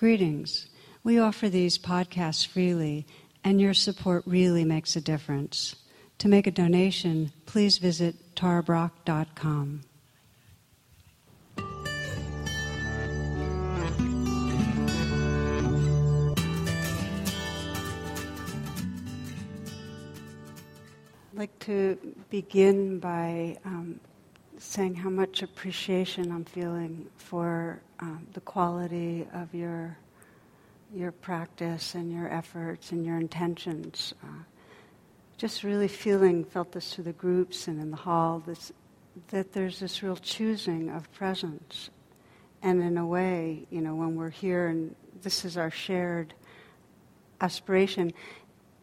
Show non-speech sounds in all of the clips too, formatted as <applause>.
Greetings. We offer these podcasts freely, and your support really makes a difference. To make a donation, please visit tarabrach.com. I'd like to begin by um, saying how much appreciation I'm feeling for um, the quality of your your practice and your efforts and your intentions. Uh, just really feeling, felt this through the groups and in the hall, this, that there's this real choosing of presence. And in a way, you know, when we're here and this is our shared aspiration,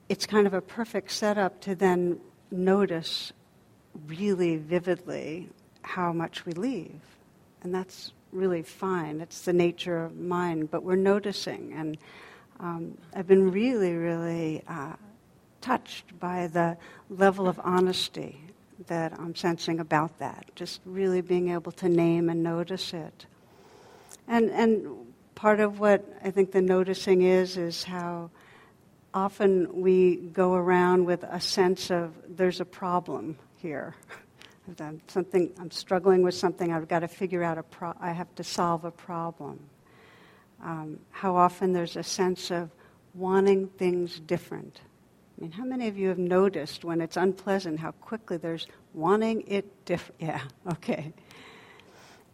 it's kind of a perfect setup to then notice really vividly how much we leave. And that's really fine. It's the nature of mind, but we're noticing. And um, I've been really, really uh, touched by the level of honesty that I'm sensing about that. Just really being able to name and notice it. And, and part of what I think the noticing is, is how often we go around with a sense of there's a problem here. <laughs> I'm something I'm struggling with something. I've got to figure out a pro- I have to solve a problem. Um, how often there's a sense of wanting things different. I mean, how many of you have noticed when it's unpleasant how quickly there's wanting it different? <laughs> Yeah, okay.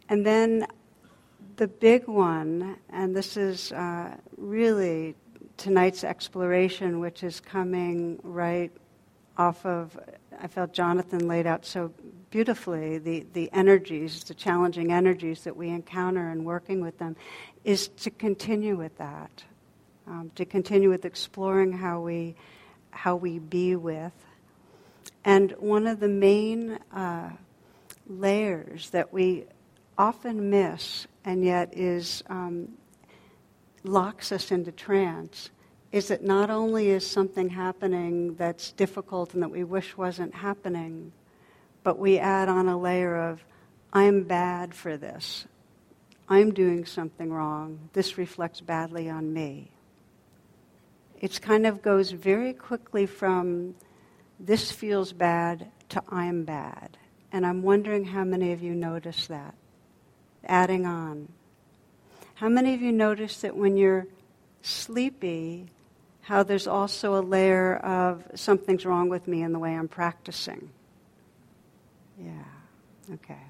And then the big one, and this is uh, really tonight's exploration, which is coming right off of, I felt Jonathan laid out so beautifully the, the energies, the challenging energies that we encounter in working with them, is to continue with that, um, to continue with exploring how we, how we be with. And one of the main uh, layers that we often miss and yet is um, locks us into trance is that not only is something happening that's difficult and that we wish wasn't happening, but we add on a layer of, I'm bad for this. I'm doing something wrong. This reflects badly on me. It kind of goes very quickly from this feels bad to I'm bad. And I'm wondering how many of you notice that. Adding on. How many of you notice that when you're sleepy, how there's also a layer of something's wrong with me in the way I'm practicing? Yeah, okay.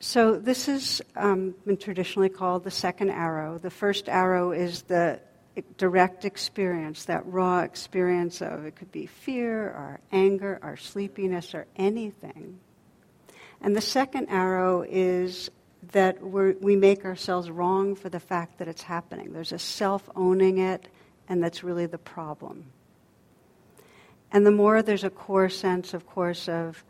So this has um, been traditionally called the second arrow. The first arrow is the direct experience, that raw experience of it could be fear or anger or sleepiness or anything. And the second arrow is that we make ourselves wrong for the fact that it's happening. There's a self owning it, and that's really the problem. And the more there's a core sense, of course, of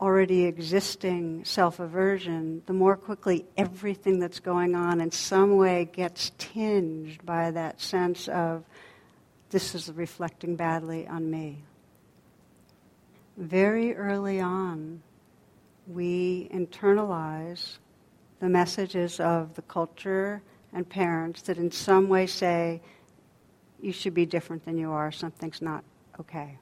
already existing self aversion, the more quickly everything that's going on in some way gets tinged by that sense of this is reflecting badly on me. Very early on, we internalize the messages of the culture and parents that in some way say, you should be different than you are, something's not okay.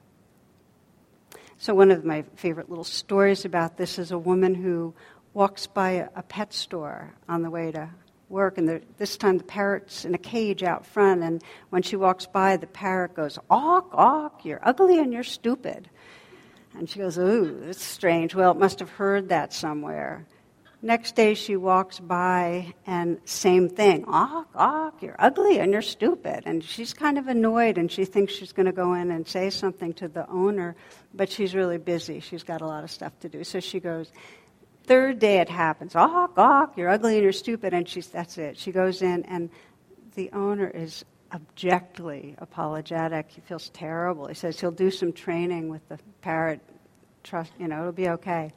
So, one of my favorite little stories about this is a woman who walks by a, a pet store on the way to work, and this time the parrot's in a cage out front, and when she walks by, the parrot goes, Awk, awk, you're ugly and you're stupid. And she goes, Ooh, that's strange. Well, it must have heard that somewhere. Next day she walks by and same thing. Awk, awk, you're ugly and you're stupid. And she's kind of annoyed and she thinks she's going to go in and say something to the owner, but she's really busy. She's got a lot of stuff to do. So she goes, third day it happens. Awk, awk, you're ugly and you're stupid. And she's, that's it. She goes in and the owner is abjectly apologetic. He feels terrible. He says he'll do some training with the parrot. Trust, you know, it'll be okay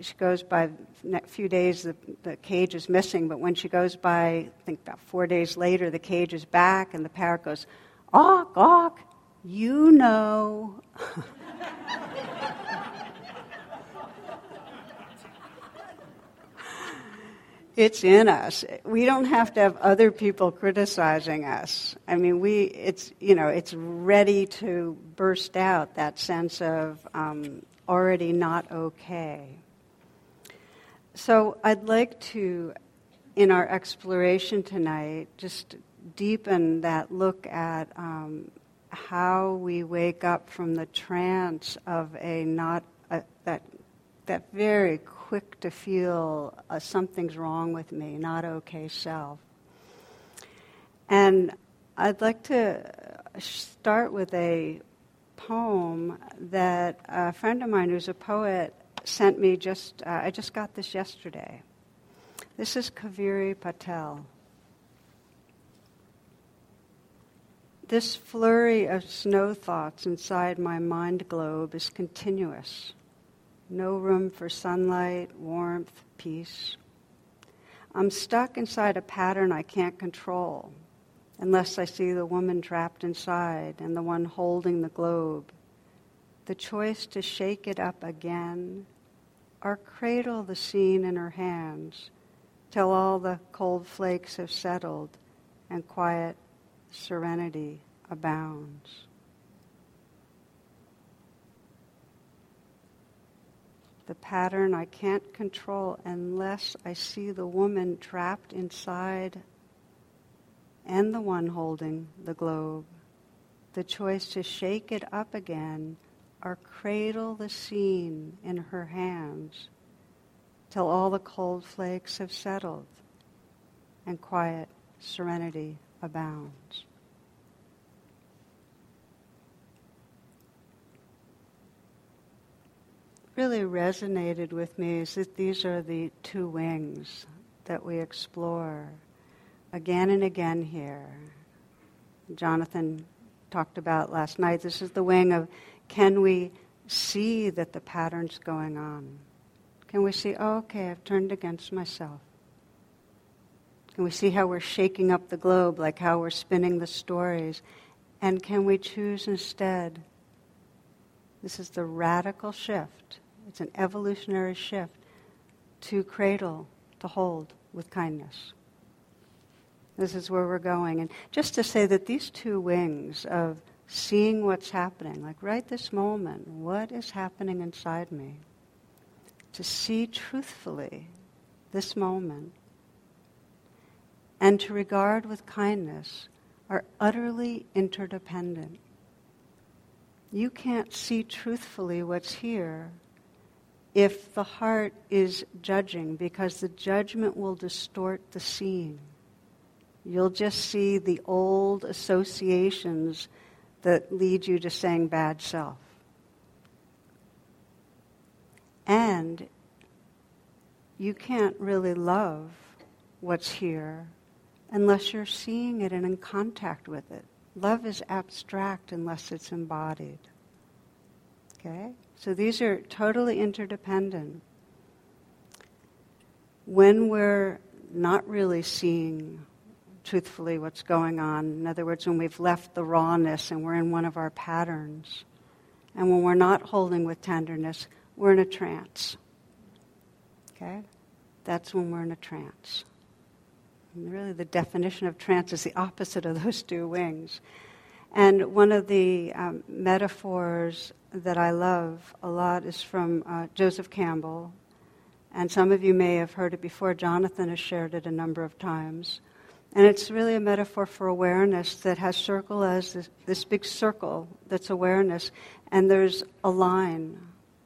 she goes by a few days, the, the cage is missing, but when she goes by, I think about four days later, the cage is back, and the parrot goes, Awk, awk, you know. <laughs> it's in us. We don't have to have other people criticizing us. I mean, we it's you know it's ready to burst out that sense of um, already not okay. So I'd like to, in our exploration tonight, just deepen that look at um, how we wake up from the trance of a not a, that that very quick to feel uh, something's wrong with me, not okay self. And I'd like to start with a poem that a friend of mine who's a poet sent me just, uh, I just got this yesterday. This is Kaviri Patel. This flurry of snow thoughts inside my mind globe is continuous. No room for sunlight, warmth, peace. I'm stuck inside a pattern I can't control unless I see the woman trapped inside and the one holding the globe. The choice to shake it up again or cradle the scene in her hands till all the cold flakes have settled and quiet serenity abounds. The pattern I can't control unless I see the woman trapped inside and the one holding the globe. The choice to shake it up again or cradle the scene in her hands till all the cold flakes have settled and quiet serenity abounds. really resonated with me is that these are the two wings that we explore again and again here. Jonathan talked about last night. This is the wing of can we see that the pattern's going on? Can we see, oh, okay, I've turned against myself? Can we see how we're shaking up the globe, like how we're spinning the stories? And can we choose instead? This is the radical shift it's an evolutionary shift to cradle, to hold with kindness. This is where we're going. And just to say that these two wings of seeing what's happening, like right this moment, what is happening inside me, to see truthfully this moment, and to regard with kindness are utterly interdependent. You can't see truthfully what's here if the heart is judging, because the judgment will distort the seeing. You'll just see the old associations that lead you to saying bad self. And you can't really love what's here unless you're seeing it and in contact with it. Love is abstract unless it's embodied. Okay? So these are totally interdependent. When we're not really seeing truthfully what's going on, in other words, when we've left the rawness and we're in one of our patterns, and when we're not holding with tenderness, we're in a trance. Okay? That's when we're in a trance. And really, the definition of trance is the opposite of <laughs> those two wings. And one of the um, metaphors that I love a lot is from uh, Joseph Campbell. And some of you may have heard it before. Jonathan has shared it a number of times. And it's really a metaphor for awareness that has circle as this, this big circle that's awareness. And there's a line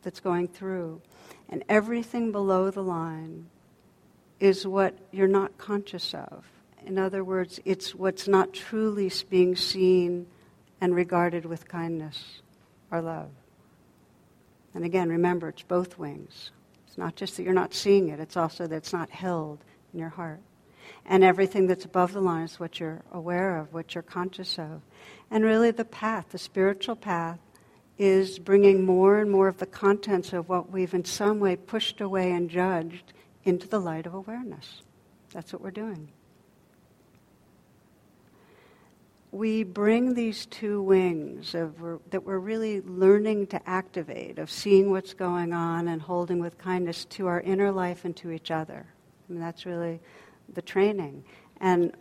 that's going through. And everything below the line is what you're not conscious of. In other words, it's what's not truly being seen and regarded with kindness or love. And again, remember, it's both wings. It's not just that you're not seeing it, it's also that it's not held in your heart. And everything that's above the line is what you're aware of, what you're conscious of. And really, the path, the spiritual path, is bringing more and more of the contents of what we've in some way pushed away and judged into the light of awareness. That's what we're doing. we bring these two wings of, that we're really learning to activate, of seeing what's going on and holding with kindness to our inner life and to each other. I mean, that's really the training. And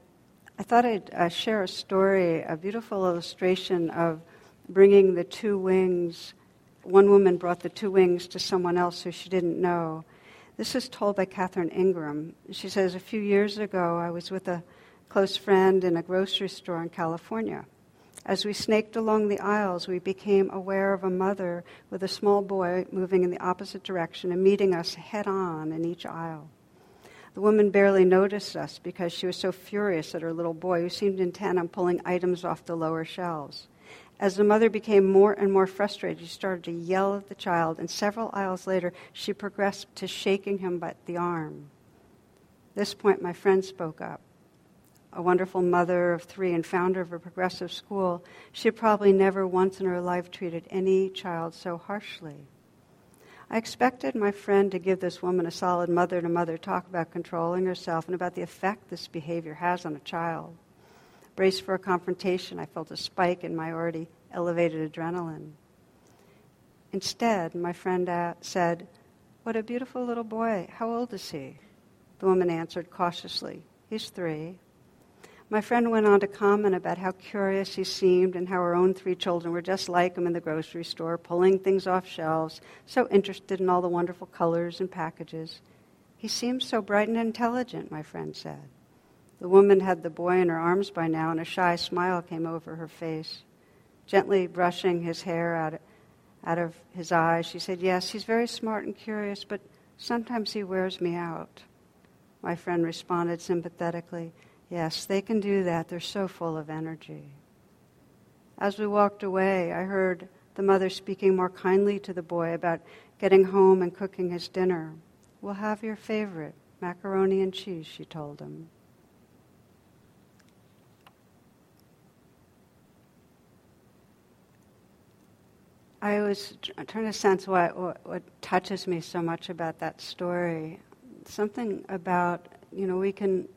I thought I'd uh, share a story, a beautiful illustration of bringing the two wings. One woman brought the two wings to someone else who she didn't know. This is told by Catherine Ingram. She says, A few years ago, I was with a close friend in a grocery store in California. As we snaked along the aisles, we became aware of a mother with a small boy moving in the opposite direction and meeting us head on in each aisle. The woman barely noticed us because she was so furious at her little boy, who seemed intent on pulling items off the lower shelves. As the mother became more and more frustrated, she started to yell at the child, and several aisles later, she progressed to shaking him by the arm. At this point, my friend spoke up. A wonderful mother of three and founder of a progressive school, she had probably never once in her life treated any child so harshly. I expected my friend to give this woman a solid mother to mother talk about controlling herself and about the effect this behavior has on a child. Braced for a confrontation, I felt a spike in my already elevated adrenaline. Instead, my friend uh, said, What a beautiful little boy. How old is he? The woman answered cautiously, He's three. My friend went on to comment about how curious he seemed and how her own three children were just like him in the grocery store, pulling things off shelves, so interested in all the wonderful colors and packages. He seemed so bright and intelligent, my friend said. The woman had the boy in her arms by now, and a shy smile came over her face. Gently brushing his hair out, out of his eyes, she said, Yes, he's very smart and curious, but sometimes he wears me out. My friend responded sympathetically, Yes, they can do that. They're so full of energy. As we walked away, I heard the mother speaking more kindly to the boy about getting home and cooking his dinner. We'll have your favorite, macaroni and cheese, she told him. I was trying to sense what, what, what touches me so much about that story. Something about, you know, we can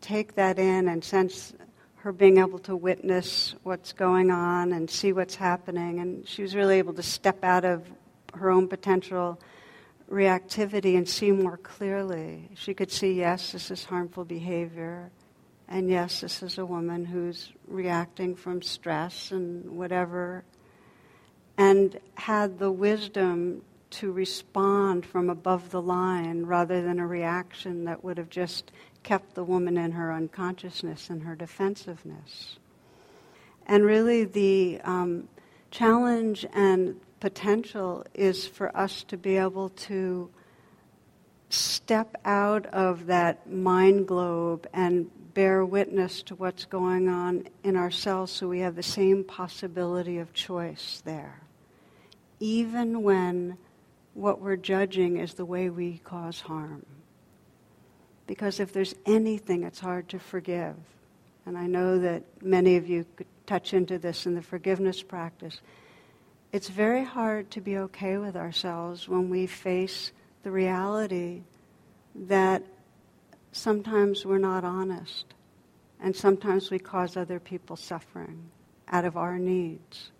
take that in and sense her being able to witness what's going on and see what's happening. And she was really able to step out of her own potential reactivity and see more clearly. She could see, yes, this is harmful behavior. And yes, this is a woman who's reacting from stress and whatever and had the wisdom to respond from above the line rather than a reaction that would have just kept the woman in her unconsciousness and her defensiveness. And really, the um, challenge and potential is for us to be able to step out of that mind globe and bear witness to what's going on in ourselves so we have the same possibility of choice there even when what we're judging is the way we cause harm. Because if there's anything it's hard to forgive, and I know that many of you could touch into this in the forgiveness practice, it's very hard to be okay with ourselves when we face the reality that sometimes we're not honest and sometimes we cause other people suffering out of our needs.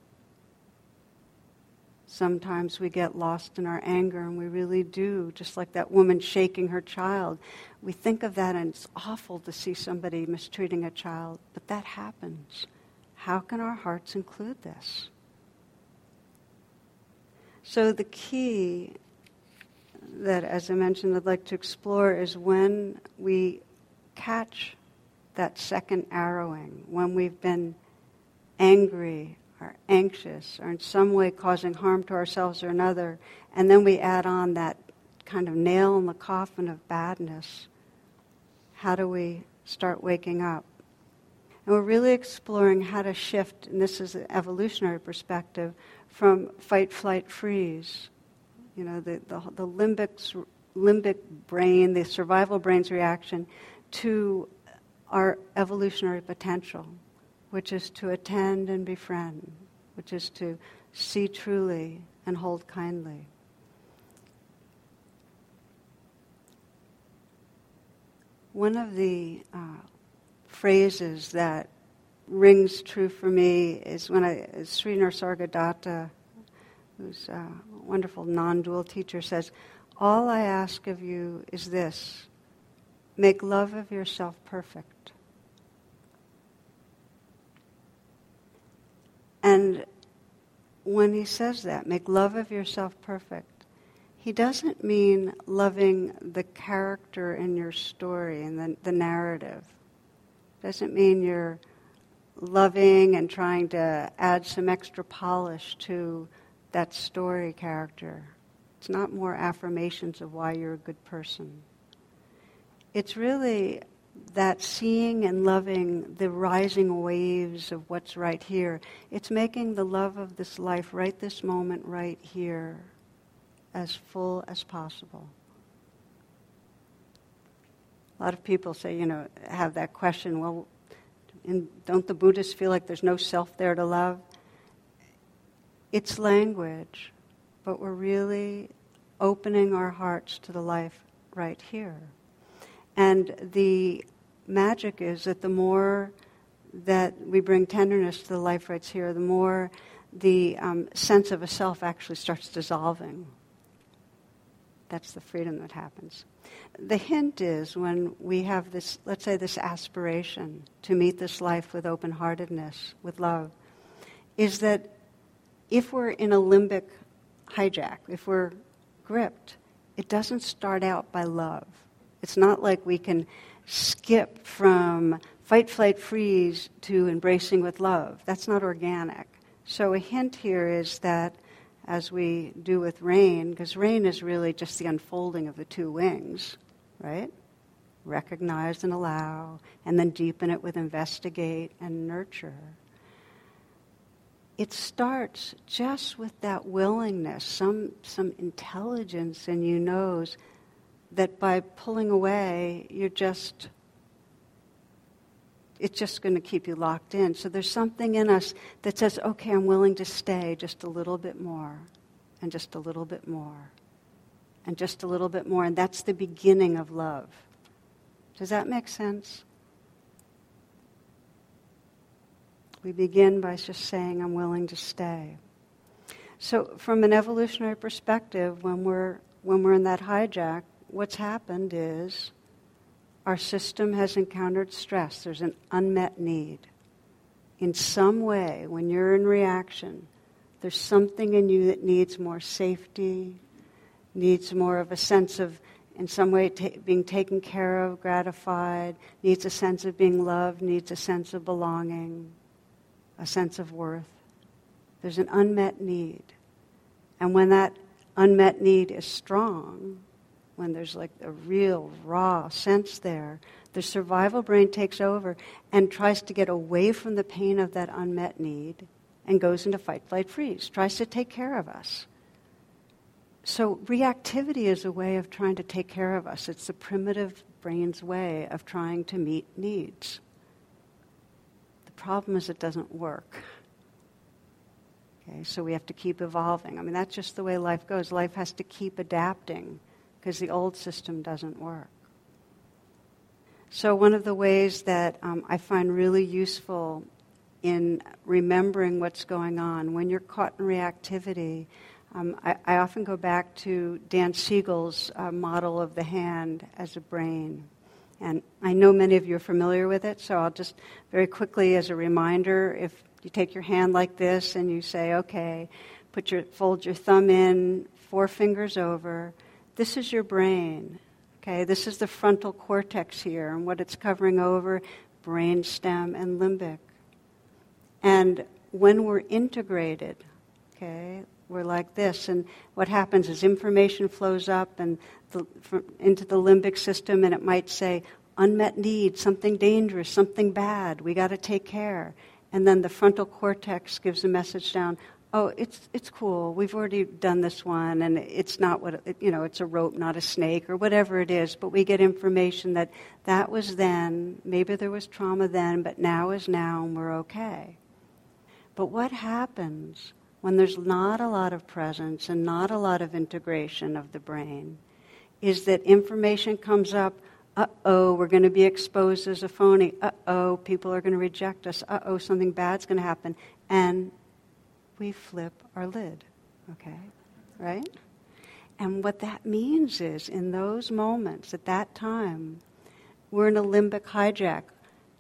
Sometimes we get lost in our anger, and we really do, just like that woman shaking her child. We think of that, and it's awful to see somebody mistreating a child, but that happens. How can our hearts include this? So, the key that, as I mentioned, I'd like to explore is when we catch that second arrowing, when we've been angry are anxious or in some way causing harm to ourselves or another, and then we add on that kind of nail in the coffin of badness, how do we start waking up? And we're really exploring how to shift, and this is an evolutionary perspective, from fight, flight, freeze. You know, the, the, the limbic, limbic brain, the survival brain's reaction to our evolutionary potential which is to attend and befriend, which is to see truly and hold kindly. One of the uh, phrases that rings true for me is when I, Sri Nisargadatta, who's a wonderful non dual teacher, says, All I ask of you is this make love of yourself perfect. And when he says that, make love of yourself perfect, he doesn't mean loving the character in your story and the, the narrative. Doesn't mean you're loving and trying to add some extra polish to that story character. It's not more affirmations of why you're a good person. It's really that seeing and loving the rising waves of what's right here. It's making the love of this life right this moment, right here, as full as possible. A lot of people say, you know, have that question, well, don't the Buddhists feel like there's no self there to love? It's language, but we're really opening our hearts to the life right here. And the magic is that the more that we bring tenderness to the life right here, the more the um, sense of a self actually starts dissolving. That's the freedom that happens. The hint is when we have this, let's say, this aspiration to meet this life with open heartedness, with love, is that if we're in a limbic hijack, if we're gripped, it doesn't start out by love. It's not like we can skip from fight, flight, freeze to embracing with love. That's not organic. So a hint here is that as we do with rain, because rain is really just the unfolding of the two wings, right? Recognize and allow, and then deepen it with investigate and nurture. It starts just with that willingness, some, some intelligence in you knows that by pulling away, you're just it's just going to keep you locked in. So there's something in us that says, okay, I'm willing to stay just a little bit more, and just a little bit more, and just a little bit more. And that's the beginning of love. Does that make sense? We begin by just saying, I'm willing to stay. So, from an evolutionary perspective, when we're, when we're in that hijack, what's happened is our system has encountered stress. There's an unmet need. In some way, when you're in reaction, there's something in you that needs more safety, needs more of a sense of, in some way, being taken care of, gratified, needs a sense of being loved, needs a sense of belonging, a sense of worth. There's an unmet need. And when that unmet need is strong, when there's like a real raw sense there, the survival brain takes over and tries to get away from the pain of that unmet need and goes into fight, flight, freeze, tries to take care of us. So, reactivity is a way of trying to take care of us. It's the primitive brain's way of trying to meet needs. The problem is it doesn't work. Okay, so we have to keep evolving. I mean, that's just the way life goes. Life has to keep adapting because the old system doesn't work. So, one of the ways that um, I find really useful in remembering what's going on when you're caught in reactivity, um, I, I, often go back to Dan Siegel's uh, model of the hand as a brain. And I know many of you are familiar with it, so I'll just very quickly, as a reminder, if you take your hand like this and you say, okay, put your, fold your thumb in, four fingers over, this is your brain. Okay, this is the frontal cortex here, and what it's covering over brain stem and limbic. And when we're integrated, okay, we're like this, and what happens is information flows up and the, into the limbic system, and it might say unmet need, something dangerous, something bad. We got to take care. And then the frontal cortex gives a message down oh, it's, it's cool. We've already done this one, and it's not what, it, you know, it's a rope, not a snake, or whatever it is. But we get information that that was then, maybe there was trauma then, but now is now, and we're okay. But what happens when there's not a lot of presence and not a lot of integration of the brain is that information comes up uh oh, we're going to be exposed as a phony. Uh oh, people are going to reject us. Uh oh, something bad's going to happen. And we flip our lid, okay? Right? And what that means is, in those moments, at that time, we're in a limbic hijack.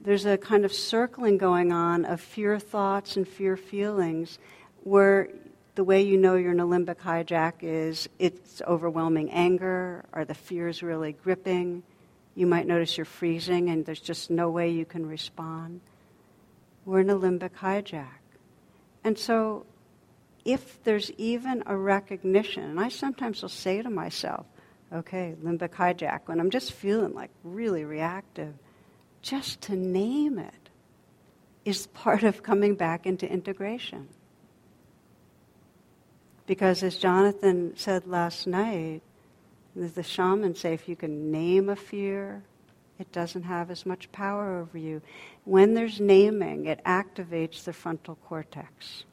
There's a kind of circling going on of fear thoughts and fear feelings where the way you know you're in a limbic hijack is it's overwhelming anger or the fear is really gripping. You might notice you're freezing and there's just no way you can respond. We're in a limbic hijack. And so if there's even a recognition, and I sometimes will say to myself, okay, limbic hijack, when I'm just feeling like really reactive, just to name it is part of coming back into integration. Because as Jonathan said last night, the shamans say if you can name a fear, it doesn't have as much power over you. When there's naming, it activates the frontal cortex.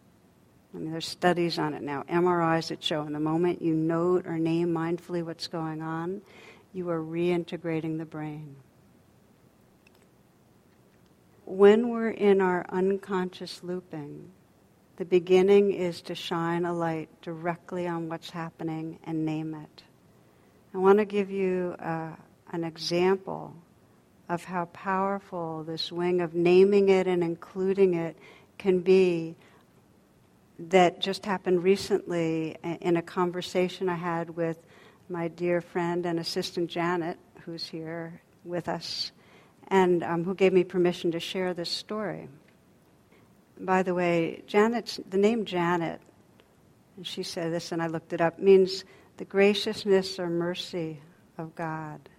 I mean, there's studies on it now, MRIs that show in the moment you note or name mindfully what's going on, you are reintegrating the brain. When we're in our unconscious looping, the beginning is to shine a light directly on what's happening and name it. I want to give you uh, an example of how powerful this wing of naming it and including it can be that just happened recently in a conversation I had with my dear friend and assistant Janet, who's here with us, and um, who gave me permission to share this story. By the way, Janet's the name Janet, and she said this, and I looked it up, means the graciousness or mercy of God.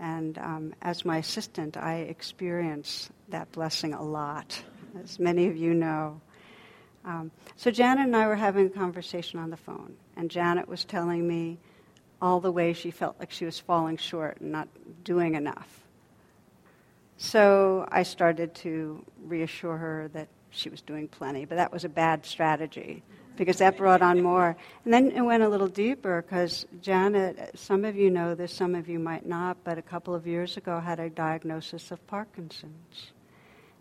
And um, as my assistant, I experience that blessing a lot, as many of you know. Um, so Janet and I were having a conversation on the phone, and Janet was telling me all the ways she felt like she was falling short and not doing enough. So I started to reassure her that she was doing plenty, but that was a bad strategy because that brought on more. And then it went a little deeper because Janet, some of you know this, some of you might not, but a couple of years ago had a diagnosis of Parkinson's,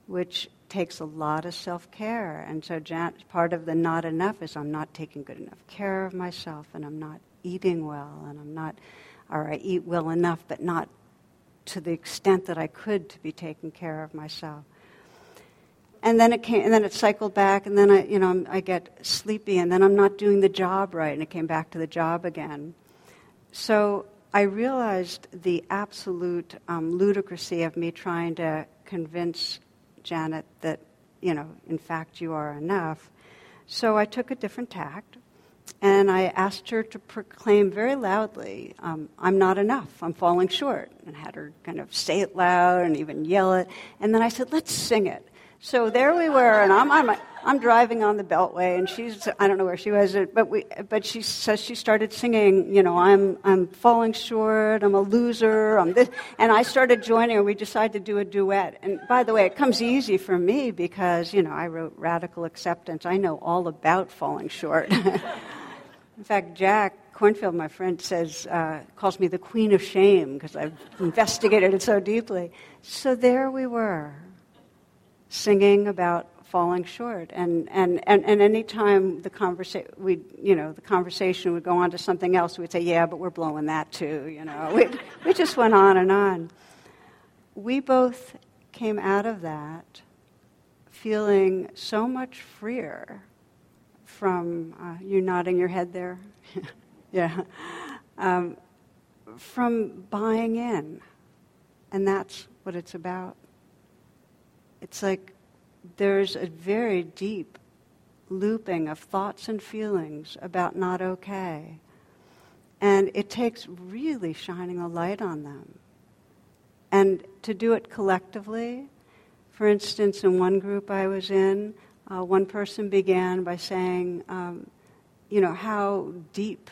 which takes a lot of self care. And so Jan, part of the not enough is I'm not taking good enough care of myself and I'm not eating well and I'm not, or I eat well enough, but not to the extent that I could to be taking care of myself and then it came, and then it cycled back, and then I, you know, I get sleepy, and then I'm not doing the job right, and it came back to the job again. So I realized the absolute um, ludicrousy of me trying to convince Janet that, you know, in fact, you are enough. So I took a different tact, and I asked her to proclaim very loudly, um, I'm not enough, I'm falling short, and had her kind of say it loud and even yell it. And then I said, let's sing it. So there we were, and I'm, I'm, I'm driving on the Beltway, and she's, I don't know where she was, but, we, but she says she started singing, you know, I'm, I'm falling short, I'm a loser, I'm this, and I started joining her. We decided to do a duet. And by the way, it comes easy for me because, you know, I wrote Radical Acceptance. I know all about falling short. <laughs> In fact, Jack Kornfield, my friend, says, uh, calls me the queen of shame because I've investigated it so deeply. So there we were singing about falling short. And, and, and, and any time the, conversa- we, you know, the conversation would go on to something else, we'd say, yeah, but we're blowing that too, you know. we, we just went on and on. We both came out of that feeling so much freer from, uh, you nodding your head there? <laughs> yeah. Um, from buying in. And that's what it's about it's like there's a very deep looping of thoughts and feelings about not okay. And it takes really shining a light on them. And to do it collectively, for instance, in one group I was in, uh, one person began by saying, um, you know, how deep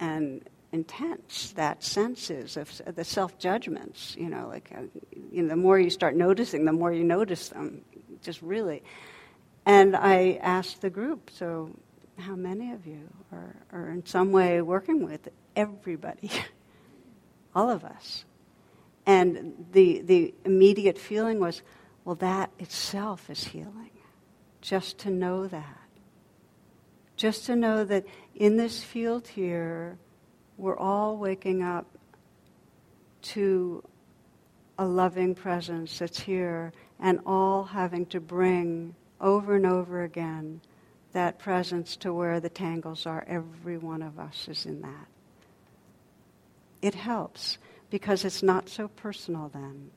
and intense that sense is of the self judgments. You know, like uh, you know, the more you start noticing, the more you notice them. Just really. And I asked the group, so how many of you are, are in some way working with everybody, <laughs> all of us? And the the immediate feeling was, well, that itself is healing. Just to know that. Just to know that in this field here, we're all waking up to a loving presence that's here, and all having to bring over and over again that presence to where the tangles are. Every one of us is in that. It helps because it's not so personal then.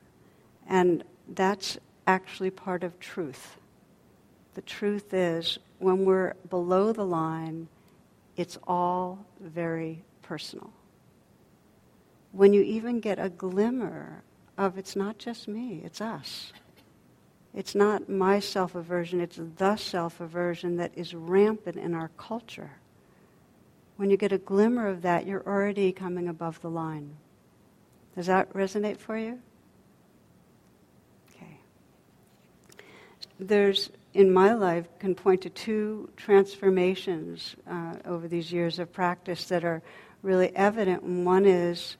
And that's actually part of truth. The truth is, when we're below the line, it's all very personal. When you even get a glimmer of it's not just me, it's us. It's not my self aversion, it's the self aversion that is rampant in our culture. When you get a glimmer of that, you're already coming above the line. Does that resonate for you? Okay. There's, in my life, can point to two transformations uh, over these years of practice that are really evident. one is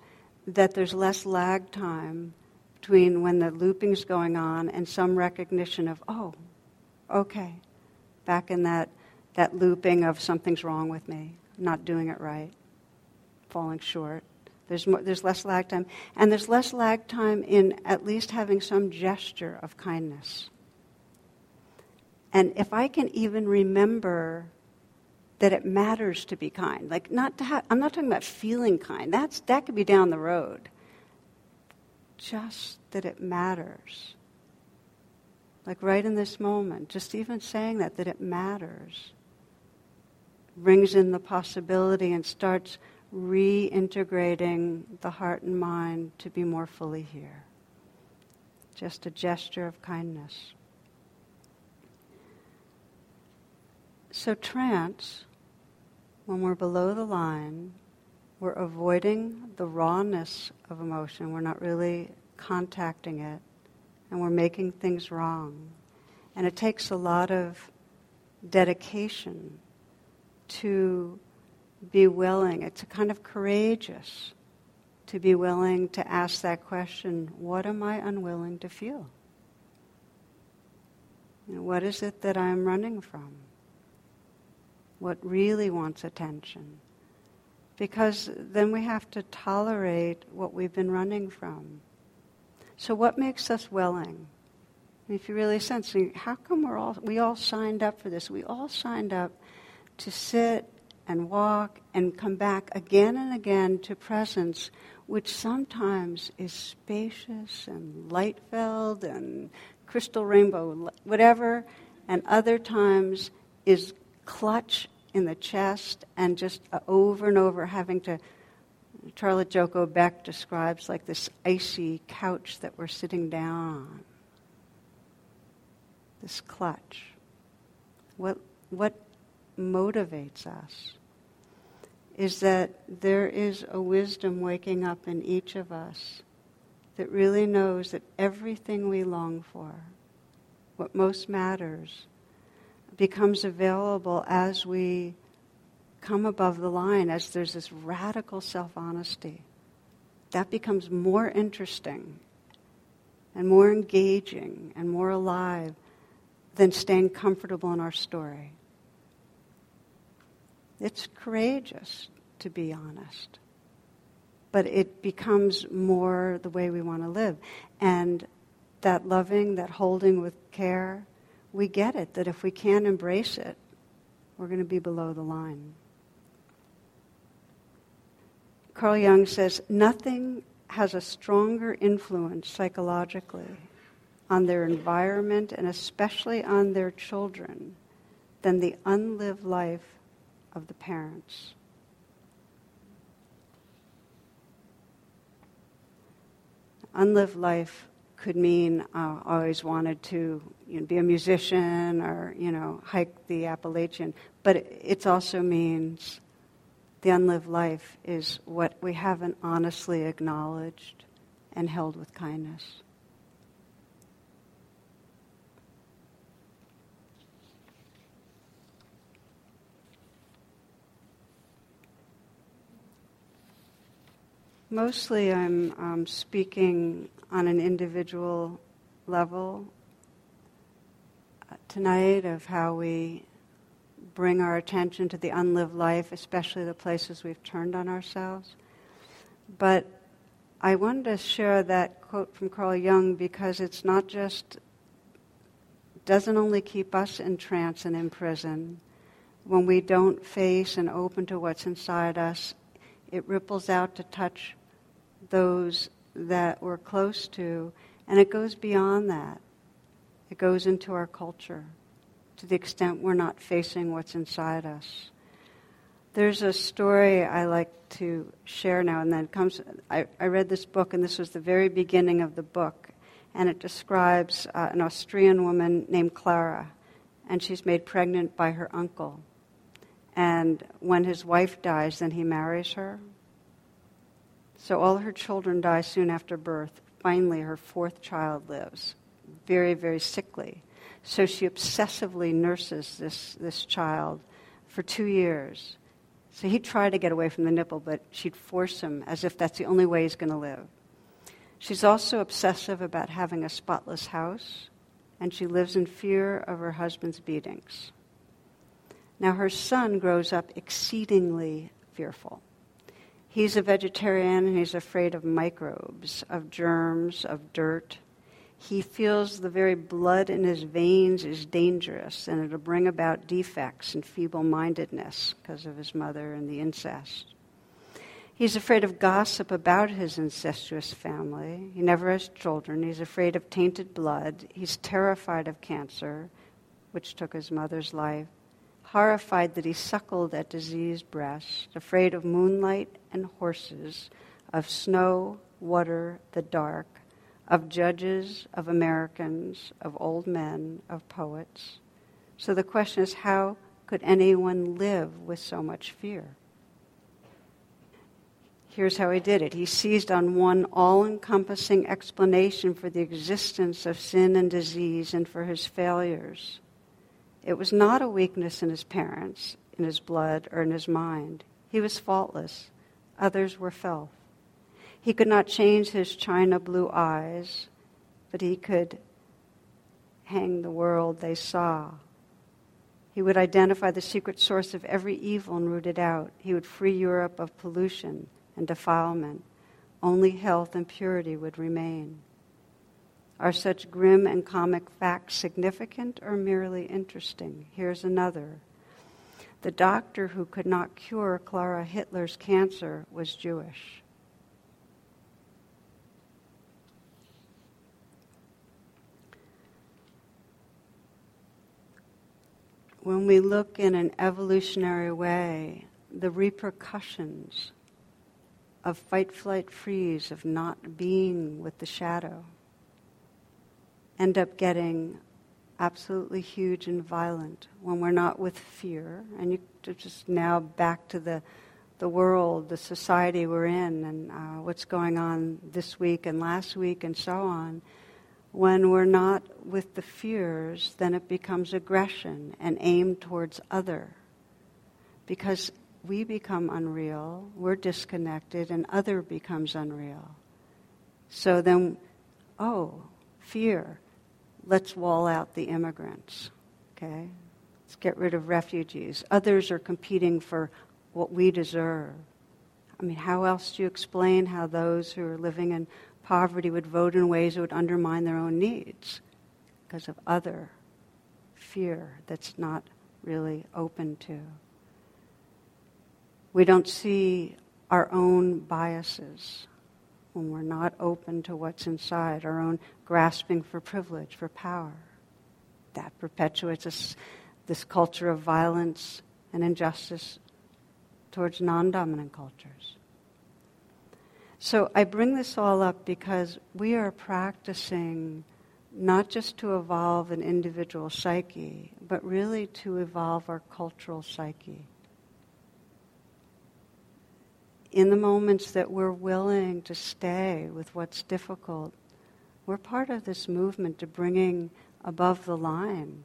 that there's less lag time between when the looping's going on and some recognition of, oh, okay, back in that, that looping of something's wrong with me, not doing it right, falling short. There's, more, there's less lag time. And there's less lag time in at least having some gesture of kindness. And if I can even remember that it matters to be kind, like not to have, I'm not talking about feeling kind. That's, that could be down the road just that it matters. Like right in this moment, just even saying that, that it matters, brings in the possibility and starts reintegrating the heart and mind to be more fully here. Just a gesture of kindness. So, trance, when we're below the line, we're avoiding the rawness of emotion. We're not really contacting it. And we're making things wrong. And it takes a lot of dedication to be willing. It's a kind of courageous to be willing to ask that question what am I unwilling to feel? You know, what is it that I'm running from? What really wants attention? because then we have to tolerate what we've been running from. So, what makes us willing? If you really sense, how come we're all we all signed up for this? We all signed up to sit and walk and come back again and again to presence, which sometimes is spacious and light filled and crystal rainbow, whatever, and other times is clutch in the chest and just uh, over and over having to. Charlotte Joko Beck describes like this icy couch that we're sitting down on. This clutch. What, what motivates us is that there is a wisdom waking up in each of us that really knows that everything we long for, what most matters, becomes available as we come above the line, as there's this radical self honesty. That becomes more interesting and more engaging and more alive than staying comfortable in our story. It's courageous to be honest, but it becomes more the way we want to live. And that loving, that holding with care, we get it that if we can't embrace it, we're going to be below the line. Carl Jung says nothing has a stronger influence psychologically on their environment and especially on their children than the unlived life of the parents. Unlived life could mean uh, always wanted to you know, be a musician or you know hike the Appalachian, but it, it also means the unlived life is what we haven't honestly acknowledged and held with kindness. Mostly, I'm um, speaking on an individual level uh, tonight of how we bring our attention to the unlived life, especially the places we've turned on ourselves. But I wanted to share that quote from Carl Jung because it's not just, doesn't only keep us in trance and in prison. When we don't face and open to what's inside us, it ripples out to touch those that we're close to, and it goes beyond that. It goes into our culture to the extent we're not facing what's inside us. There's a story I like to share now and then. It comes, I, I read this book, and this was the very beginning of the book, and it describes uh, an Austrian woman named Clara, and she's made pregnant by her uncle. And when his wife dies, then he marries her. So all her children die soon after birth. Finally, her fourth child lives, very, very sickly. So she obsessively nurses this, this child for two years. So he tried to get away from the nipple, but she'd force him as if that's the only way he's going to live. She's also obsessive about having a spotless house, and she lives in fear of her husband's beatings. Now, her son grows up exceedingly fearful. He's a vegetarian and he's afraid of microbes, of germs, of dirt. He feels the very blood in his veins is dangerous and it'll bring about defects and feeble mindedness because of his mother and the incest. He's afraid of gossip about his incestuous family. He never has children. He's afraid of tainted blood. He's terrified of cancer, which took his mother's life. Horrified that he suckled at diseased breast, afraid of moonlight and horses, of snow, water, the dark, of judges, of Americans, of old men, of poets. So the question is how could anyone live with so much fear? Here's how he did it. He seized on one all encompassing explanation for the existence of sin and disease and for his failures. It was not a weakness in his parents, in his blood, or in his mind. He was faultless. Others were filth. He could not change his china blue eyes, but he could hang the world they saw. He would identify the secret source of every evil and root it out. He would free Europe of pollution and defilement. Only health and purity would remain. Are such grim and comic facts significant or merely interesting? Here's another. The doctor who could not cure Clara Hitler's cancer was Jewish. when we look in an evolutionary way, the repercussions of fight, flight, freeze, of not being with the shadow, end up getting absolutely huge and violent when we're not with fear. And you just now back to the, the world, the society we're in, and uh, what's going on this week and last week, and so on when we're not with the fears, then it becomes aggression and aimed towards other. Because we become unreal, we're disconnected, and other becomes unreal. So then, oh, fear. Let's wall out the immigrants. Okay? Let's get rid of refugees. Others are competing for what we deserve. I mean, how else do you explain how those who are living in poverty would vote in ways that would undermine their own needs because of other fear that's not really open to. We don't see our own biases when we're not open to what's inside, our own grasping for privilege, for power. That perpetuates this, this culture of violence and injustice towards non dominant cultures. So I bring this all up because we are practicing not just to evolve an individual psyche, but really to evolve our cultural psyche. In the moments that we're willing to stay with what's difficult, we're part of this movement to bringing above the line,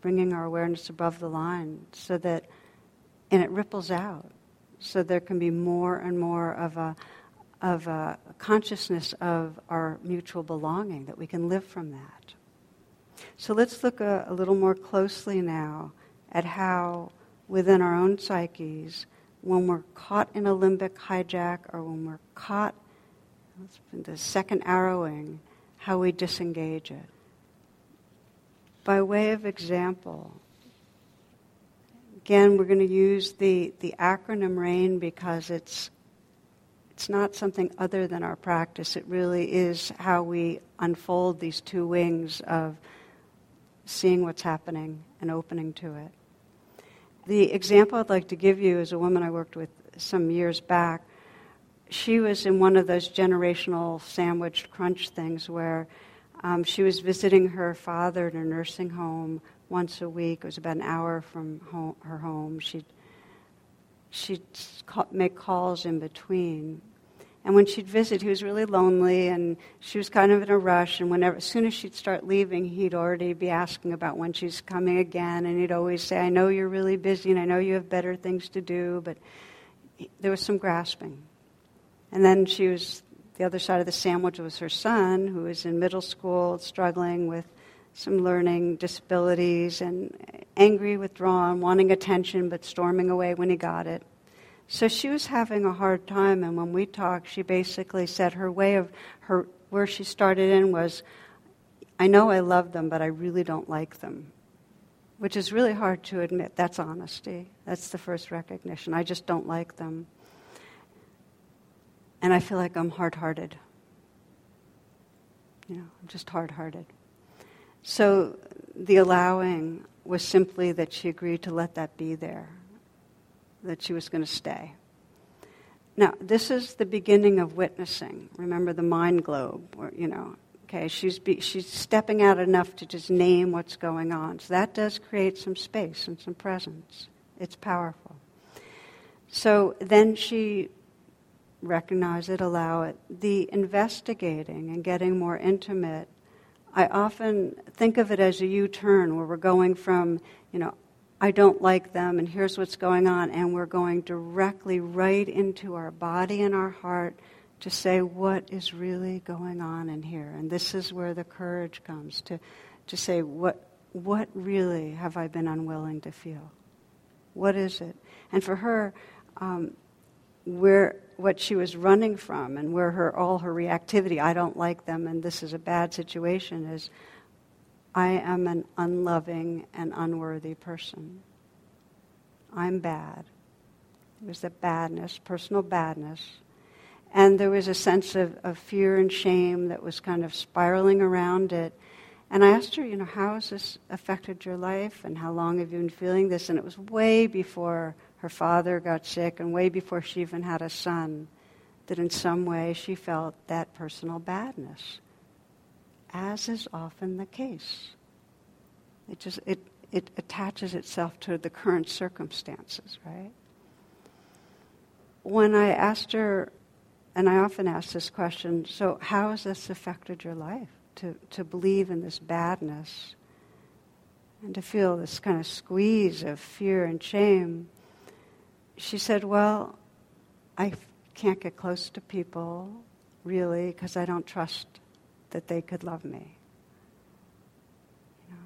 bringing our awareness above the line so that, and it ripples out so there can be more and more of a, of a consciousness of our mutual belonging, that we can live from that. So let's look a, a little more closely now at how, within our own psyches, when we're caught in a limbic hijack or when we're caught the second arrowing, how we disengage it. By way of example, again, we're going to use the, the acronym RAIN because it's, it's not something other than our practice. It really is how we unfold these two wings of seeing what's happening and opening to it. The example I'd like to give you is a woman I worked with some years back. She was in one of those generational sandwich crunch things where um, she was visiting her father in a nursing home once a week. It was about an hour from home, her home. She'd, she'd make calls in between. And when she'd visit, he was really lonely, and she was kind of in a rush. And whenever, as soon as she'd start leaving, he'd already be asking about when she's coming again. And he'd always say, "I know you're really busy, and I know you have better things to do." But there was some grasping. And then she was the other side of the sandwich was her son, who was in middle school, struggling with some learning disabilities and angry, withdrawn, wanting attention, but storming away when he got it. So she was having a hard time, and when we talked, she basically said her way of her where she started in was, "I know I love them, but I really don't like them," which is really hard to admit. That's honesty. That's the first recognition. I just don't like them, and I feel like I'm hard-hearted. You know, I'm just hard-hearted. So the allowing was simply that she agreed to let that be there that she was going to stay. Now, this is the beginning of witnessing. Remember the mind globe, or, you know, okay, she's, be, she's stepping out enough to just name what's going on. So that does create some space and some presence. It's powerful. So then she recognize it, allow it. The investigating and getting more intimate, I often think of it as a U turn where we're going from, you know, I don't like them, and here's what's going on. And we're going directly right into our body and our heart to say what is really going on in here. And this is where the courage comes to, to say, what, what really have I been unwilling to feel? What is it? And for her, um, where what she was running from and where her all her reactivity, I don't like them and this is a bad situation, is I am an unloving and unworthy person. I'm bad. There was the badness, personal badness. And there was a sense of, of fear and shame that was kind of spiraling around it. And I asked her, you know, how has this affected your life and how long have you been feeling this? And it was way before her father got sick and way before she even had a son that in some way she felt that personal badness as is often the case. It just it, it attaches itself to the current circumstances, right? When I asked her, and I often ask this question, so how has this affected your life? To, to believe in this badness and to feel this kind of squeeze of fear and shame. She said, Well, I can't get close to people, really, because I don't trust that they could love me. You know?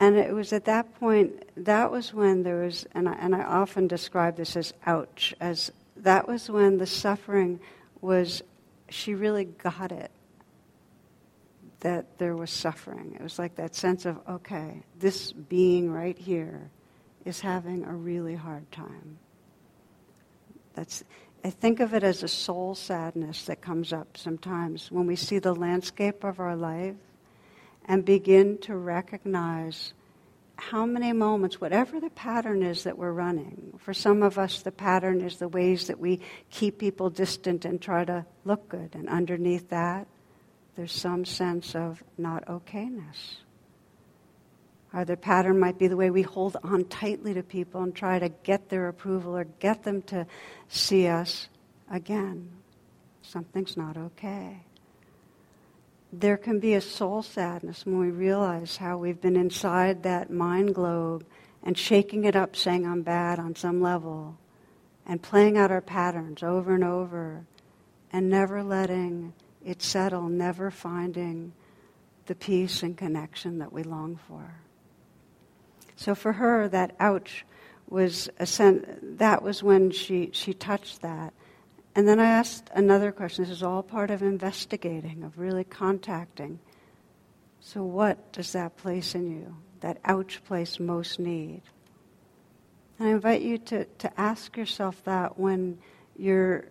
And it was at that point, that was when there was, and I, and I often describe this as ouch, as that was when the suffering was, she really got it that there was suffering. It was like that sense of, okay, this being right here is having a really hard time. That's, I think of it as a soul sadness that comes up sometimes when we see the landscape of our life and begin to recognize how many moments, whatever the pattern is that we're running, for some of us the pattern is the ways that we keep people distant and try to look good. And underneath that, there's some sense of not okayness. Or pattern might be the way we hold on tightly to people and try to get their approval or get them to see us again. Something's not okay. There can be a soul sadness when we realize how we've been inside that mind globe and shaking it up, saying, I'm bad on some level, and playing out our patterns over and over, and never letting it settle, never finding the peace and connection that we long for. So for her, that ouch was a sense, that was when she, she touched that. And then I asked another question. This is all part of investigating, of really contacting. So, what does that place in you, that ouch place, most need? And I invite you to, to ask yourself that when you're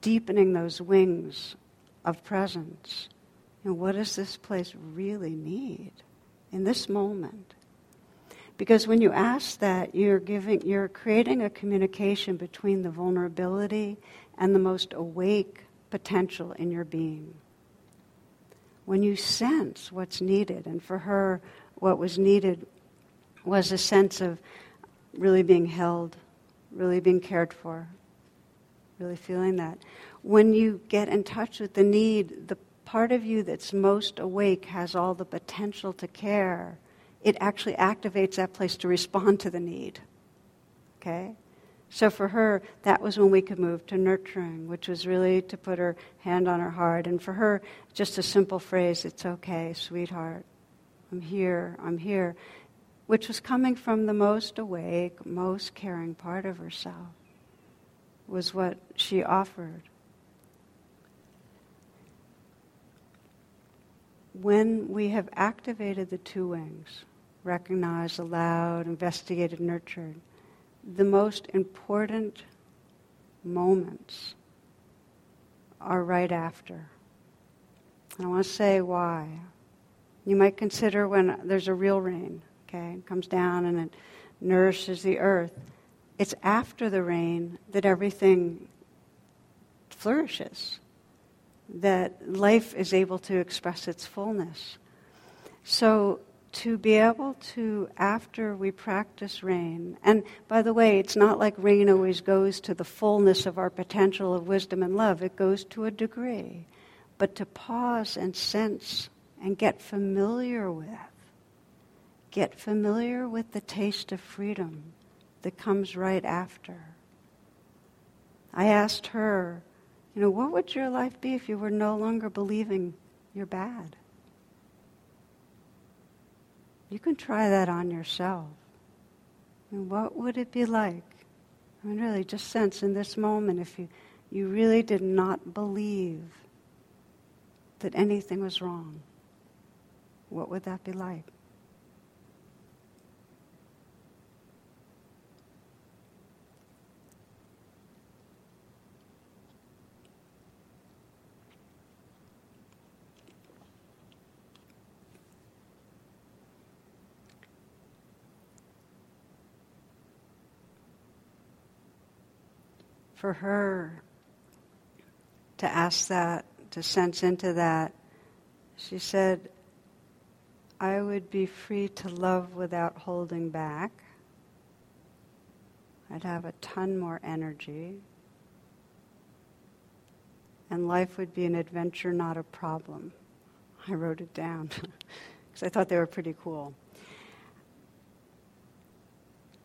deepening those wings of presence. Know, what does this place really need in this moment? Because when you ask that, you're giving, you're creating a communication between the vulnerability and the most awake potential in your being. When you sense what's needed, and for her, what was needed was a sense of really being held, really being cared for, really feeling that. When you get in touch with the need, the part of you that's most awake has all the potential to care it actually activates that place to respond to the need. Okay? So for her, that was when we could move to nurturing, which was really to put her hand on her heart. And for her, just a simple phrase, it's okay, sweetheart. I'm here, I'm here, which was coming from the most awake, most caring part of herself, was what she offered. When we have activated the two wings, recognized, allowed, investigated, nurtured. The most important moments are right after. And I want to say why. You might consider when there's a real rain, okay, it comes down and it nourishes the earth. It's after the rain that everything flourishes, that life is able to express its fullness. So to be able to, after we practice rain, and by the way, it's not like rain always goes to the fullness of our potential of wisdom and love, it goes to a degree. But to pause and sense and get familiar with, get familiar with the taste of freedom that comes right after. I asked her, you know, what would your life be if you were no longer believing you're bad? You can try that on yourself. And what would it be like? I mean, really, just sense in this moment if you, you really did not believe that anything was wrong, what would that be like? For her to ask that, to sense into that, she said, I would be free to love without holding back. I'd have a ton more energy. And life would be an adventure, not a problem. I wrote it down <laughs> because I thought they were pretty cool.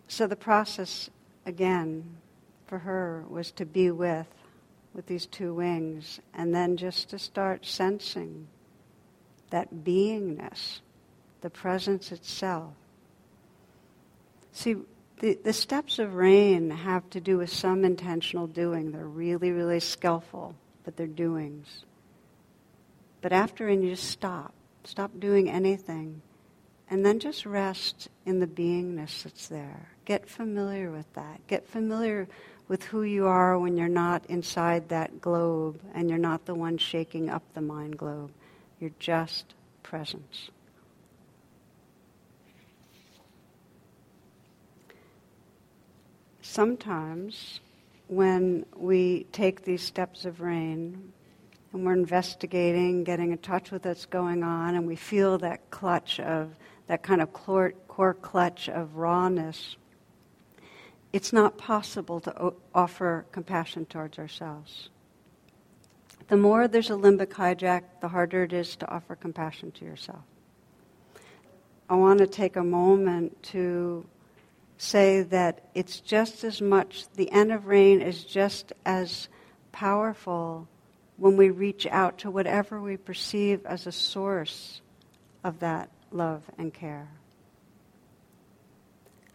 So the process, again, for her was to be with, with these two wings, and then just to start sensing that beingness, the presence itself. See, the, the steps of rain have to do with some intentional doing. They're really, really skillful, but they're doings. But after and you just stop. Stop doing anything. And then just rest in the beingness that's there. Get familiar with that. Get familiar with who you are when you're not inside that globe and you're not the one shaking up the mind globe. You're just presence. Sometimes when we take these steps of rain and we're investigating, getting in touch with what's going on, and we feel that clutch of, that kind of core, core clutch of rawness, it's not possible to o- offer compassion towards ourselves. The more there's a limbic hijack, the harder it is to offer compassion to yourself. I want to take a moment to say that it's just as much, the end of rain is just as powerful when we reach out to whatever we perceive as a source of that love and care.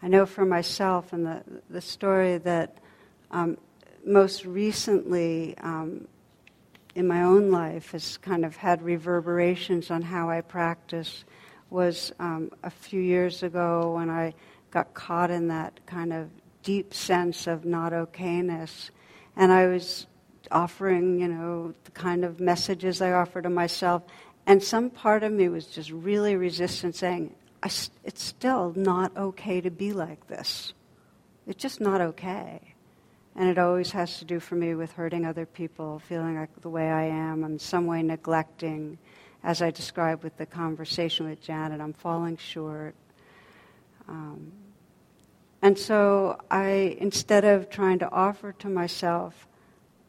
I know for myself and the, the story that um, most recently um, in my own life has kind of had reverberations on how I practice was um, a few years ago when I got caught in that kind of deep sense of not okayness. And I was offering, you know, the kind of messages I offer to myself. And some part of me was just really resistant, saying, it's still not okay to be like this. It's just not okay. And it always has to do for me with hurting other people, feeling like the way I am, I'm some way neglecting, as I described with the conversation with Janet, I'm falling short. Um, and so I, instead of trying to offer to myself,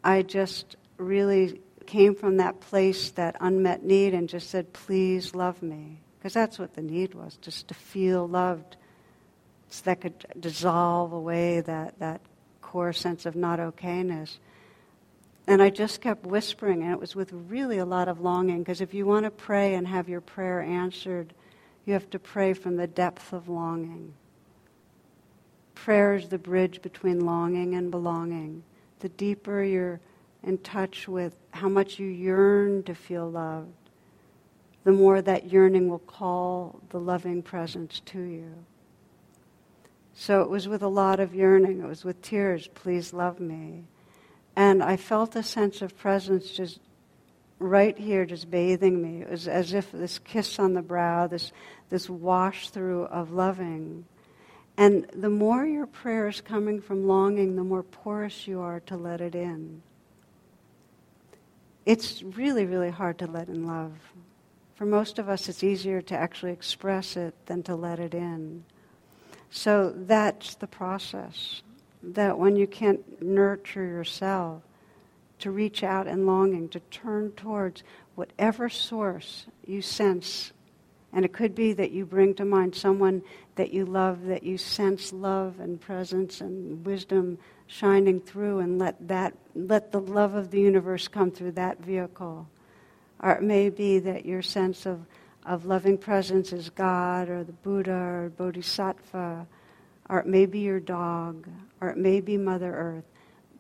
I just really came from that place, that unmet need, and just said, please love me. Because that's what the need was, just to feel loved. So that could dissolve away that, that core sense of not okayness. And I just kept whispering, and it was with really a lot of longing, because if you want to pray and have your prayer answered, you have to pray from the depth of longing. Prayer is the bridge between longing and belonging. The deeper you're in touch with how much you yearn to feel loved, the more that yearning will call the loving presence to you. So it was with a lot of yearning, it was with tears, please love me. And I felt a sense of presence just right here, just bathing me. It was as if this kiss on the brow, this, this wash through of loving. And the more your prayer is coming from longing, the more porous you are to let it in. It's really, really hard to let in love. For most of us, it's easier to actually express it than to let it in. So that's the process that when you can't nurture yourself, to reach out in longing, to turn towards whatever source you sense. And it could be that you bring to mind someone that you love, that you sense love and presence and wisdom shining through, and let that let the love of the universe come through that vehicle. Or it may be that your sense of, of loving presence is God or the Buddha or Bodhisattva or it may be your dog, or it may be Mother Earth,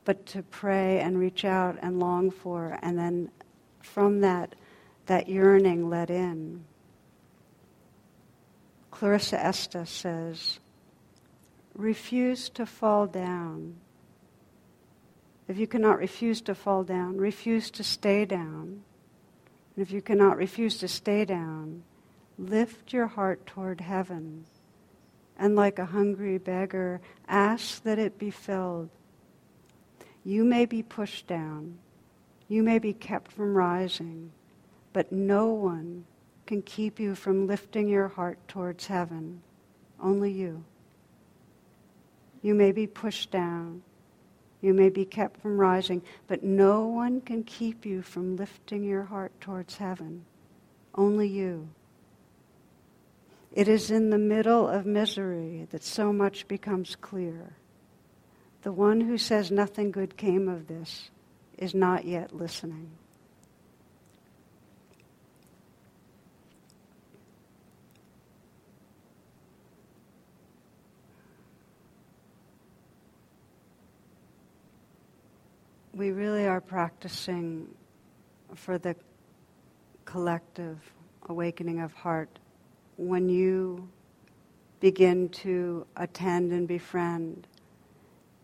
but to pray and reach out and long for, and then from that, that yearning let in. Clarissa Estes says, refuse to fall down. If you cannot refuse to fall down, refuse to stay down. And if you cannot refuse to stay down, lift your heart toward heaven. And like a hungry beggar, ask that it be filled. You may be pushed down, you may be kept from rising, but no one can keep you from lifting your heart towards heaven, only you. You may be pushed down, you may be kept from rising, but no one can keep you from lifting your heart towards heaven, only you. It is in the middle of misery that so much becomes clear. The one who says nothing good came of this is not yet listening. We really are practicing for the collective awakening of heart when you begin to attend and befriend,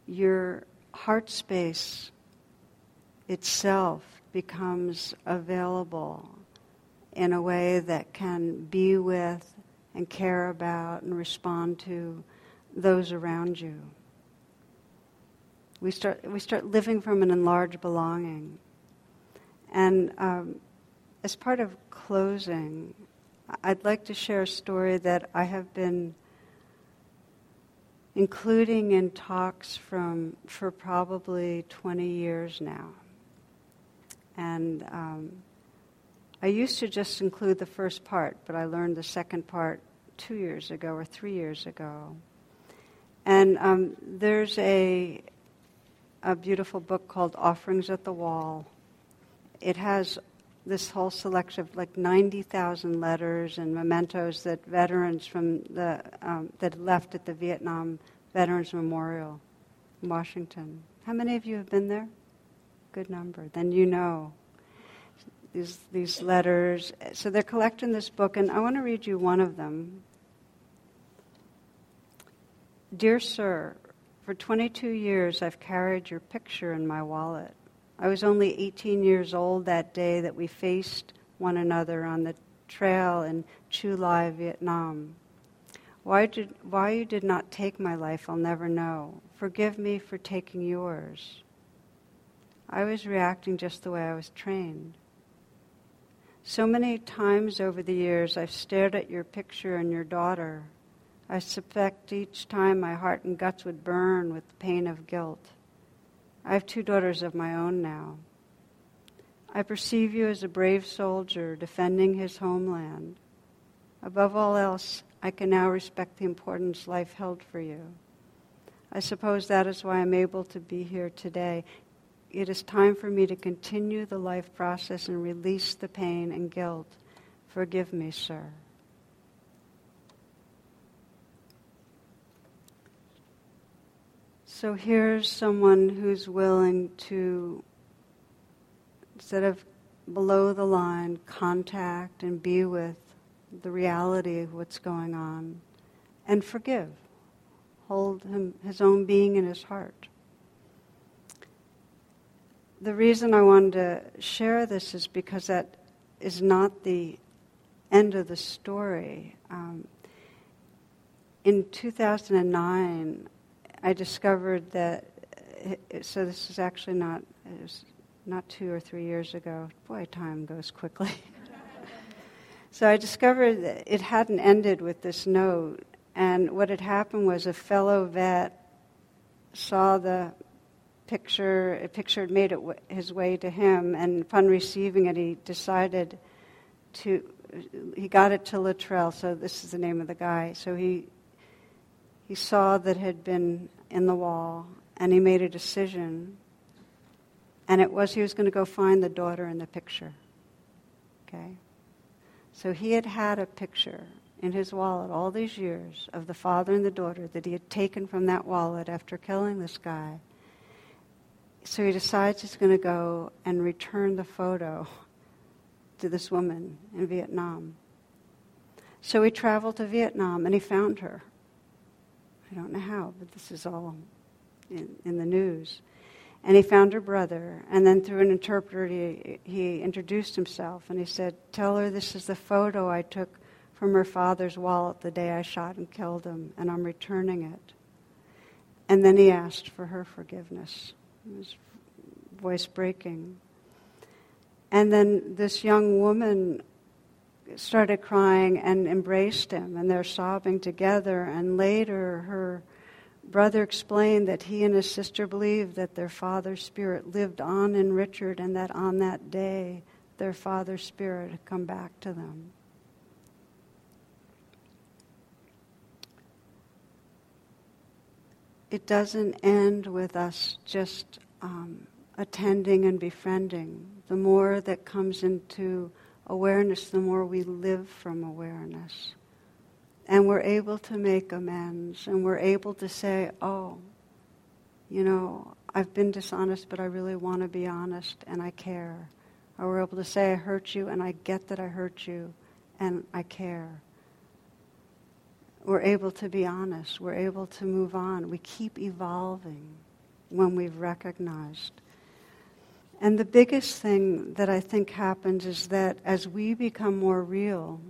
your heart space itself becomes available in a way that can be with and care about and respond to those around you. We start, we start living from an enlarged belonging. And um, as part of closing, I'd like to share a story that I have been including in talks from for probably 20 years now. And um, I used to just include the first part, but I learned the second part two years ago or three years ago. And um, there's a, a beautiful book called Offerings at the Wall. It has this whole selection of like 90,000 letters and mementos that veterans from the um, that left at the Vietnam Veterans Memorial in Washington. How many of you have been there? Good number. Then you know these these letters. So they're collecting this book, and I want to read you one of them. Dear Sir, for 22 years I've carried your picture in my wallet. I was only 18 years old that day that we faced one another on the trail in Chu Lai, Vietnam. Why, did, why you did not take my life, I'll never know. Forgive me for taking yours. I was reacting just the way I was trained. So many times over the years, I've stared at your picture and your daughter. I suspect each time my heart and guts would burn with the pain of guilt. I have two daughters of my own now. I perceive you as a brave soldier defending his homeland. Above all else, I can now respect the importance life held for you. I suppose that is why I'm able to be here today. It is time for me to continue the life process and release the pain and guilt. Forgive me, sir. So here's someone who's willing to, instead of below the line, contact and be with the reality of what's going on and forgive. Hold him, his own being in his heart. The reason I wanted to share this is because that is not the end of the story. Um, in 2009, I discovered that, uh, so this is actually not, not two or three years ago. Boy, time goes quickly. <laughs> so I discovered that it hadn't ended with this note. And what had happened was a fellow vet saw the picture, a picture had made it w- his way to him, and upon receiving it, he decided to, he got it to Luttrell, so this is the name of the guy. So he, he saw that had been in the wall, and he made a decision. And it was he was going to go find the daughter in the picture. Okay? So he had had a picture in his wallet all these years of the father and the daughter that he had taken from that wallet after killing this guy. So he decides he's going to go and return the photo to this woman in Vietnam. So he traveled to Vietnam and he found her. I don't know how, but this is all in, in the news. And he found her brother, and then through an interpreter, he, he introduced himself and he said, Tell her this is the photo I took from her father's wallet the day I shot and killed him, and I'm returning it. And then he asked for her forgiveness. His voice breaking. And then this young woman started crying and embraced him, and they're sobbing together. And later, her brother explained that he and his sister believed that their father's spirit lived on in Richard, and that on that day, their father's spirit had come back to them. It doesn't end with us just um, attending and befriending. The more that comes into awareness, the more we live from awareness. And we're able to make amends, and we're able to say, oh, you know, I've been dishonest, but I really want to be honest, and I care. Or we're able to say, I hurt you, and I get that I hurt you, and I care. We're able to be honest. We're able to move on. We keep evolving when we've recognized and the biggest thing that I think happens is that as we become more real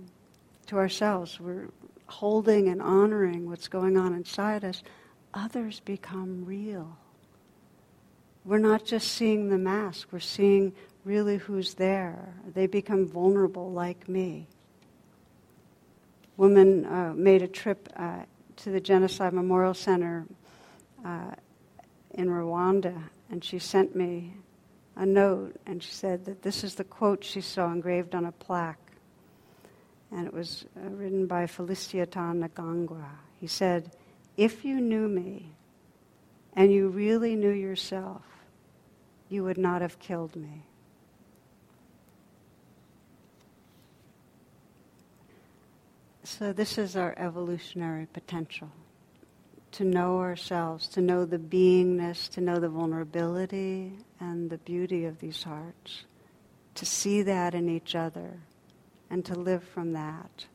to ourselves, we're holding and honoring what's going on inside us, others become real. We're not just seeing the mask, we're seeing really who's there. They become vulnerable like me. Woman uh, made a trip uh, to the Genocide Memorial Center uh, in Rwanda, and she sent me a note, and she said that this is the quote she saw engraved on a plaque. And it was uh, written by Felicien Ntagengwa. He said, If you knew me and you really knew yourself, you would not have killed me. So, this is our evolutionary potential to know ourselves, to know the beingness, to know the vulnerability and the beauty of these hearts, to see that in each other, and to live from that.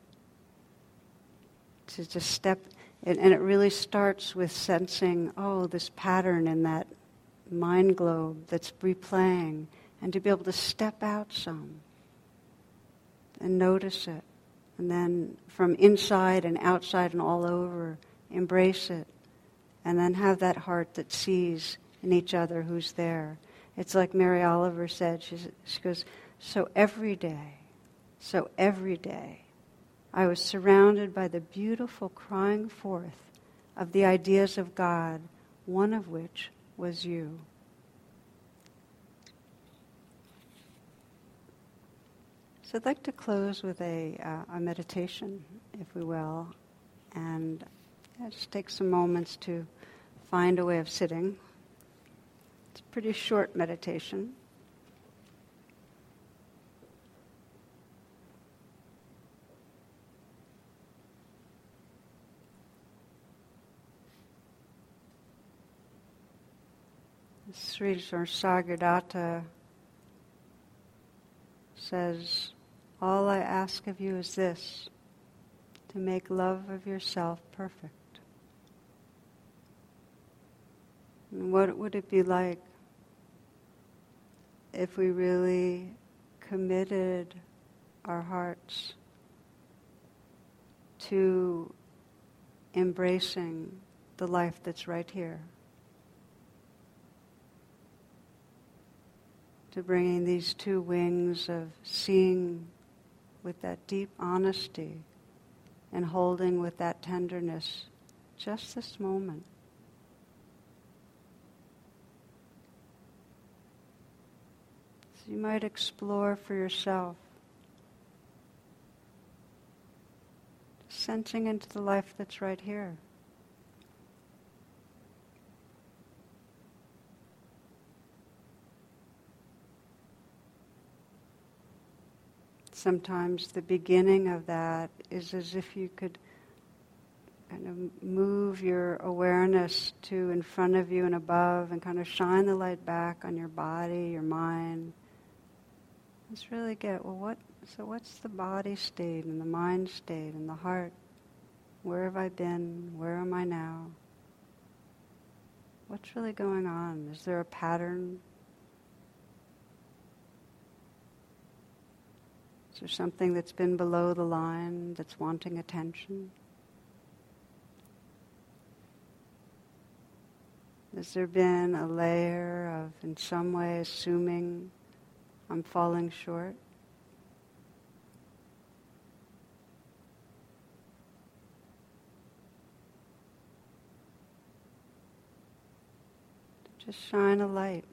To just step, and, it really starts with sensing, oh, this pattern in that mind globe that's replaying, and to be able to step out some and notice it. And then from inside and outside and all over, embrace it. And then have that heart that sees in each other who's there. It's like Mary Oliver said, she, she goes, So every day, so every day, I was surrounded by the beautiful crying forth of the ideas of God, one of which was you. So I'd like to close with a, uh, a meditation, if we will, and just take some moments to find a way of sitting. It's a pretty short meditation. Sri Nisargadatta says, all I ask of you is this to make love of yourself perfect. And what would it be like if we really committed our hearts to embracing the life that's right here? To bringing these two wings of seeing with that deep honesty and holding with that tenderness just this moment. So you might explore for yourself, sensing into the life that's right here. sometimes the beginning of that is as if you could kind of move your awareness to in front of you and above and kind of shine the light back on your body, your mind. Let's really get, well, what, so what's the body state and the mind state and the heart? Where have I been? Where am I now? What's really going on? Is there a pattern Is there something that's been below the line that's wanting attention? Has there been a layer of, in some way, assuming I'm falling short? Just shine a light.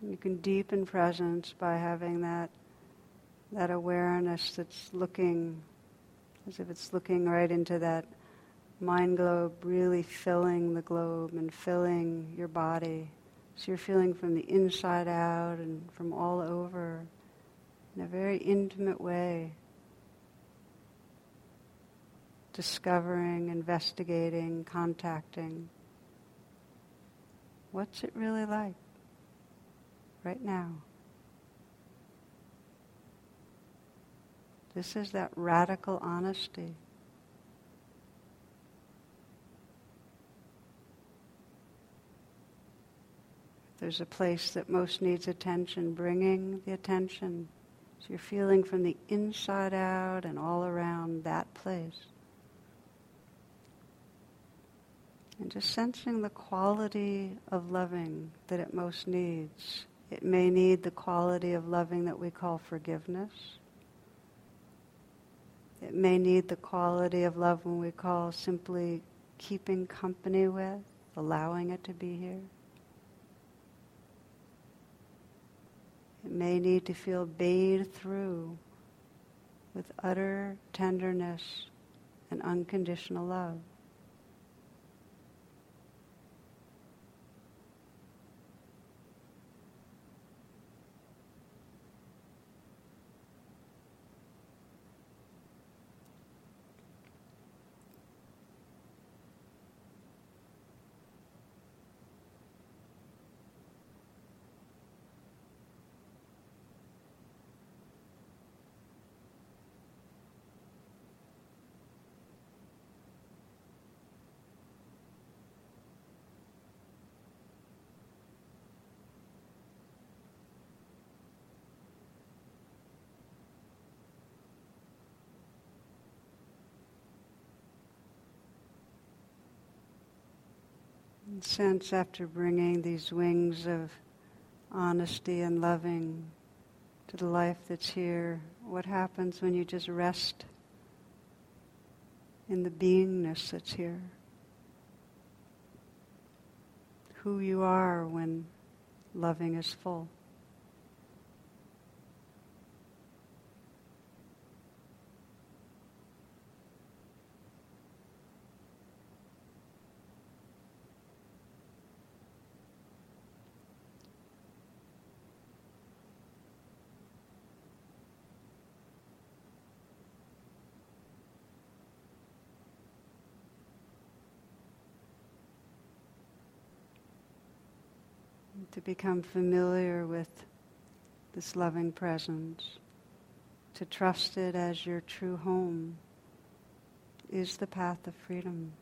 You can deepen presence by having that that awareness that's looking as if it's looking right into that mind globe, really filling the globe and filling your body. So you're feeling from the inside out and from all over in a very intimate way. Discovering, investigating, contacting. What's it really like? right now. This is that radical honesty. There's a place that most needs attention, bringing the attention. So you're feeling from the inside out and all around that place. And just sensing the quality of loving that it most needs. It may need the quality of loving that we call forgiveness. It may need the quality of love when we call simply keeping company with, allowing it to be here. It may need to feel bathed through with utter tenderness and unconditional love. Sense after bringing these wings of honesty and loving to the life that's here, what happens when you just rest in the beingness that's here? Who you are when loving is full. to become familiar with this loving presence, to trust it as your true home, is the path of freedom.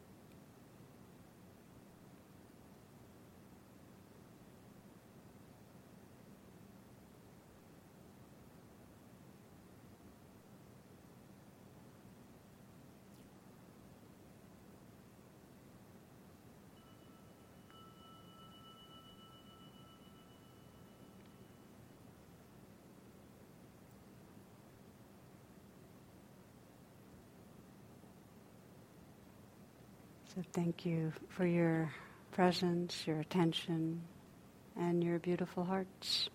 So thank you for your presence, your attention, and your beautiful hearts.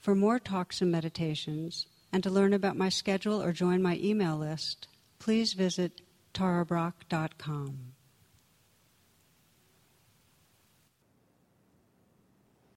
For more talks and meditations, and to learn about my schedule or join my email list, please visit tarabrach.com.